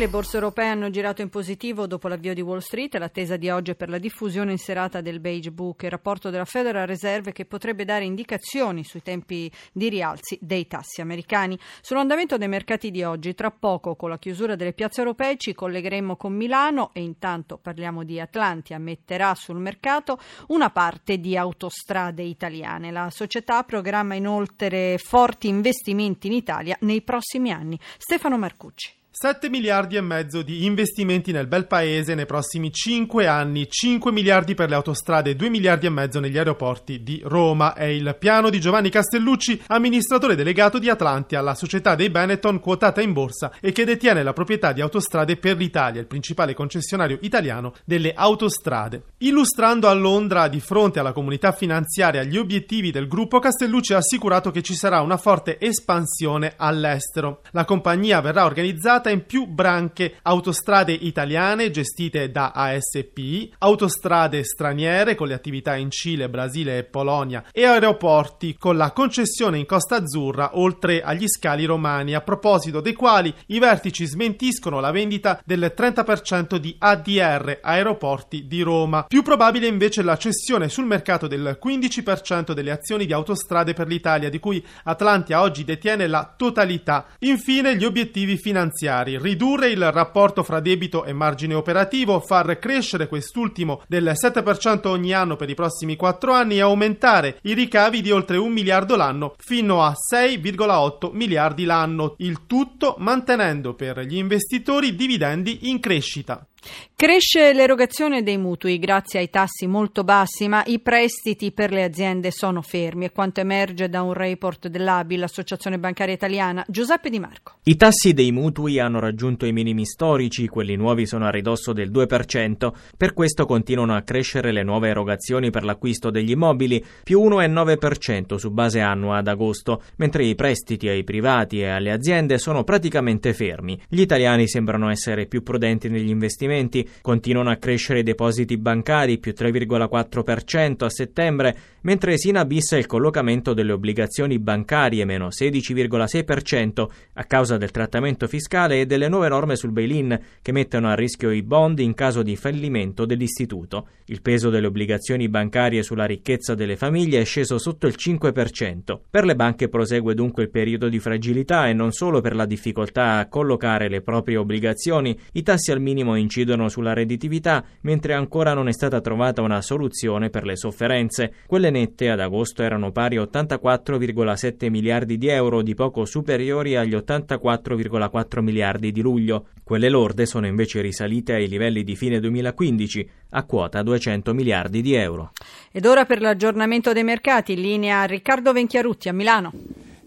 Le borse europee hanno girato in positivo dopo l'avvio di Wall Street l'attesa di oggi per la diffusione in serata del Beige Book, il rapporto della Federal Reserve che potrebbe dare indicazioni sui tempi di rialzi dei tassi americani. Sull'andamento dei mercati di oggi, tra poco con la chiusura delle piazze europee ci collegheremo con Milano e intanto parliamo di Atlantia, metterà sul mercato una parte di autostrade italiane. La società programma inoltre forti investimenti in Italia nei prossimi anni. Stefano Marcucci. 7 miliardi e mezzo di investimenti nel bel paese nei prossimi 5 anni, 5 miliardi per le autostrade e 2 miliardi e mezzo negli aeroporti di Roma. È il piano di Giovanni Castellucci, amministratore delegato di Atlantia, la società dei Benetton quotata in borsa e che detiene la proprietà di Autostrade per l'Italia, il principale concessionario italiano delle autostrade. Illustrando a Londra di fronte alla comunità finanziaria gli obiettivi del gruppo, Castellucci ha assicurato che ci sarà una forte espansione all'estero. La compagnia verrà organizzata in più branche autostrade italiane gestite da ASP, autostrade straniere con le attività in Cile, Brasile e Polonia e aeroporti con la concessione in Costa Azzurra oltre agli scali romani, a proposito dei quali i vertici smentiscono la vendita del 30% di ADR Aeroporti di Roma. Più probabile invece la cessione sul mercato del 15% delle azioni di autostrade per l'Italia di cui Atlantia oggi detiene la totalità. Infine gli obiettivi finanziari finanziari, ridurre il rapporto fra debito e margine operativo, far crescere quest'ultimo del 7% ogni anno per i prossimi 4 anni e aumentare i ricavi di oltre un miliardo l'anno fino a 6,8 miliardi l'anno, il tutto mantenendo per gli investitori dividendi in crescita. Cresce l'erogazione dei mutui grazie ai tassi molto bassi, ma i prestiti per le aziende sono fermi, e quanto emerge da un report dell'ABI, l'Associazione Bancaria Italiana. Giuseppe Di Marco. I tassi dei mutui hanno raggiunto i minimi storici, quelli nuovi sono a ridosso del 2%, per questo continuano a crescere le nuove erogazioni per l'acquisto degli immobili, più 1,9% su base annua ad agosto, mentre i prestiti ai privati e alle aziende sono praticamente fermi. Gli italiani sembrano essere più prudenti negli investimenti investimenti. Continuano a crescere i depositi bancari, più 3,4% a settembre, mentre si inabissa il collocamento delle obbligazioni bancarie, meno 16,6% a causa del trattamento fiscale e delle nuove norme sul bail-in che mettono a rischio i bond in caso di fallimento dell'istituto. Il peso delle obbligazioni bancarie sulla ricchezza delle famiglie è sceso sotto il 5%. Per le banche prosegue dunque il periodo di fragilità e non solo per la difficoltà a collocare le proprie obbligazioni, i tassi al minimo incidono incidono sulla redditività, mentre ancora non è stata trovata una soluzione per le sofferenze. Quelle nette ad agosto erano pari a 84,7 miliardi di euro, di poco superiori agli 84,4 miliardi di luglio. Quelle lorde sono invece risalite ai livelli di fine 2015, a quota 200 miliardi di euro. Ed ora per l'aggiornamento dei mercati, in linea Riccardo Venchiarutti a Milano.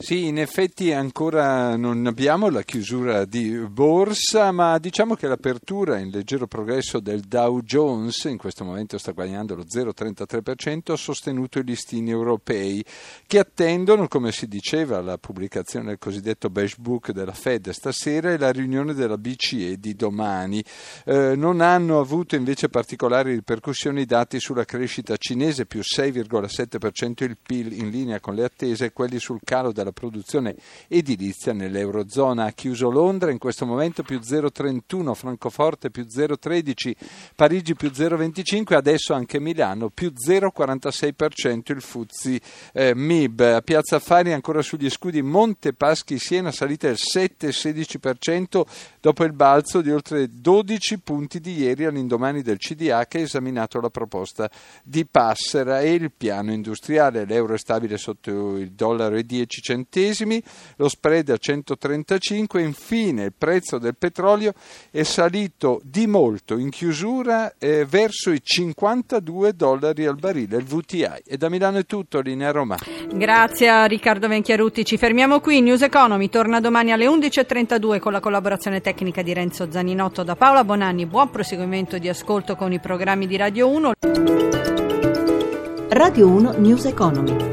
Sì, in effetti ancora non abbiamo la chiusura di borsa, ma diciamo che l'apertura in leggero progresso del Dow Jones, in questo momento sta guadagnando lo 0,33%, ha sostenuto i listini europei che attendono, come si diceva, la pubblicazione del cosiddetto Beige Book della Fed stasera e la riunione della BCE di domani. Eh, non hanno avuto invece particolari ripercussioni i dati sulla crescita cinese, più 6,7% il PIL in linea con le attese quelli sul calo della produzione edilizia nell'Eurozona. Ha chiuso Londra in questo momento più 0,31, Francoforte più 0,13, Parigi più 0,25, adesso anche Milano più 0,46% il Fuzzi eh, MIB. Piazza Affari ancora sugli scudi Monte Paschi Siena salita del 7,16% dopo il balzo di oltre 12 punti di ieri all'indomani del CDA che ha esaminato la proposta di Passera e il piano industriale. L'euro è stabile sotto il dollaro e 10 centesimi centesimi, lo spread a 135 e infine il prezzo del petrolio è salito di molto in chiusura eh, verso i 52 dollari al barile, il VTI. E da Milano è tutto, linea Roma. Grazie a Riccardo Venchiarutti, ci fermiamo qui, News Economy torna domani alle 11.32 con la collaborazione tecnica di Renzo Zaninotto da Paola Bonanni, buon proseguimento di ascolto con i programmi di Radio 1. Radio 1 News Economy.